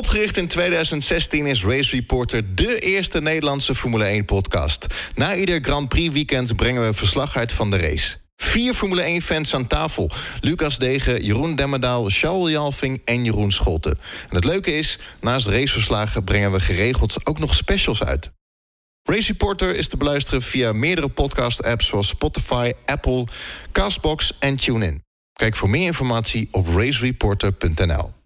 Opgericht in 2016 is Race Reporter de eerste Nederlandse Formule 1-podcast. Na ieder Grand Prix weekend brengen we verslag uit van de race. Vier Formule 1-fans aan tafel. Lucas Degen, Jeroen Demmerdaal, Charles Jalving en Jeroen Scholten. En het leuke is, naast raceverslagen brengen we geregeld ook nog specials uit. Race Reporter is te beluisteren via meerdere podcast-apps... zoals Spotify, Apple, Castbox en TuneIn. Kijk voor meer informatie op racereporter.nl.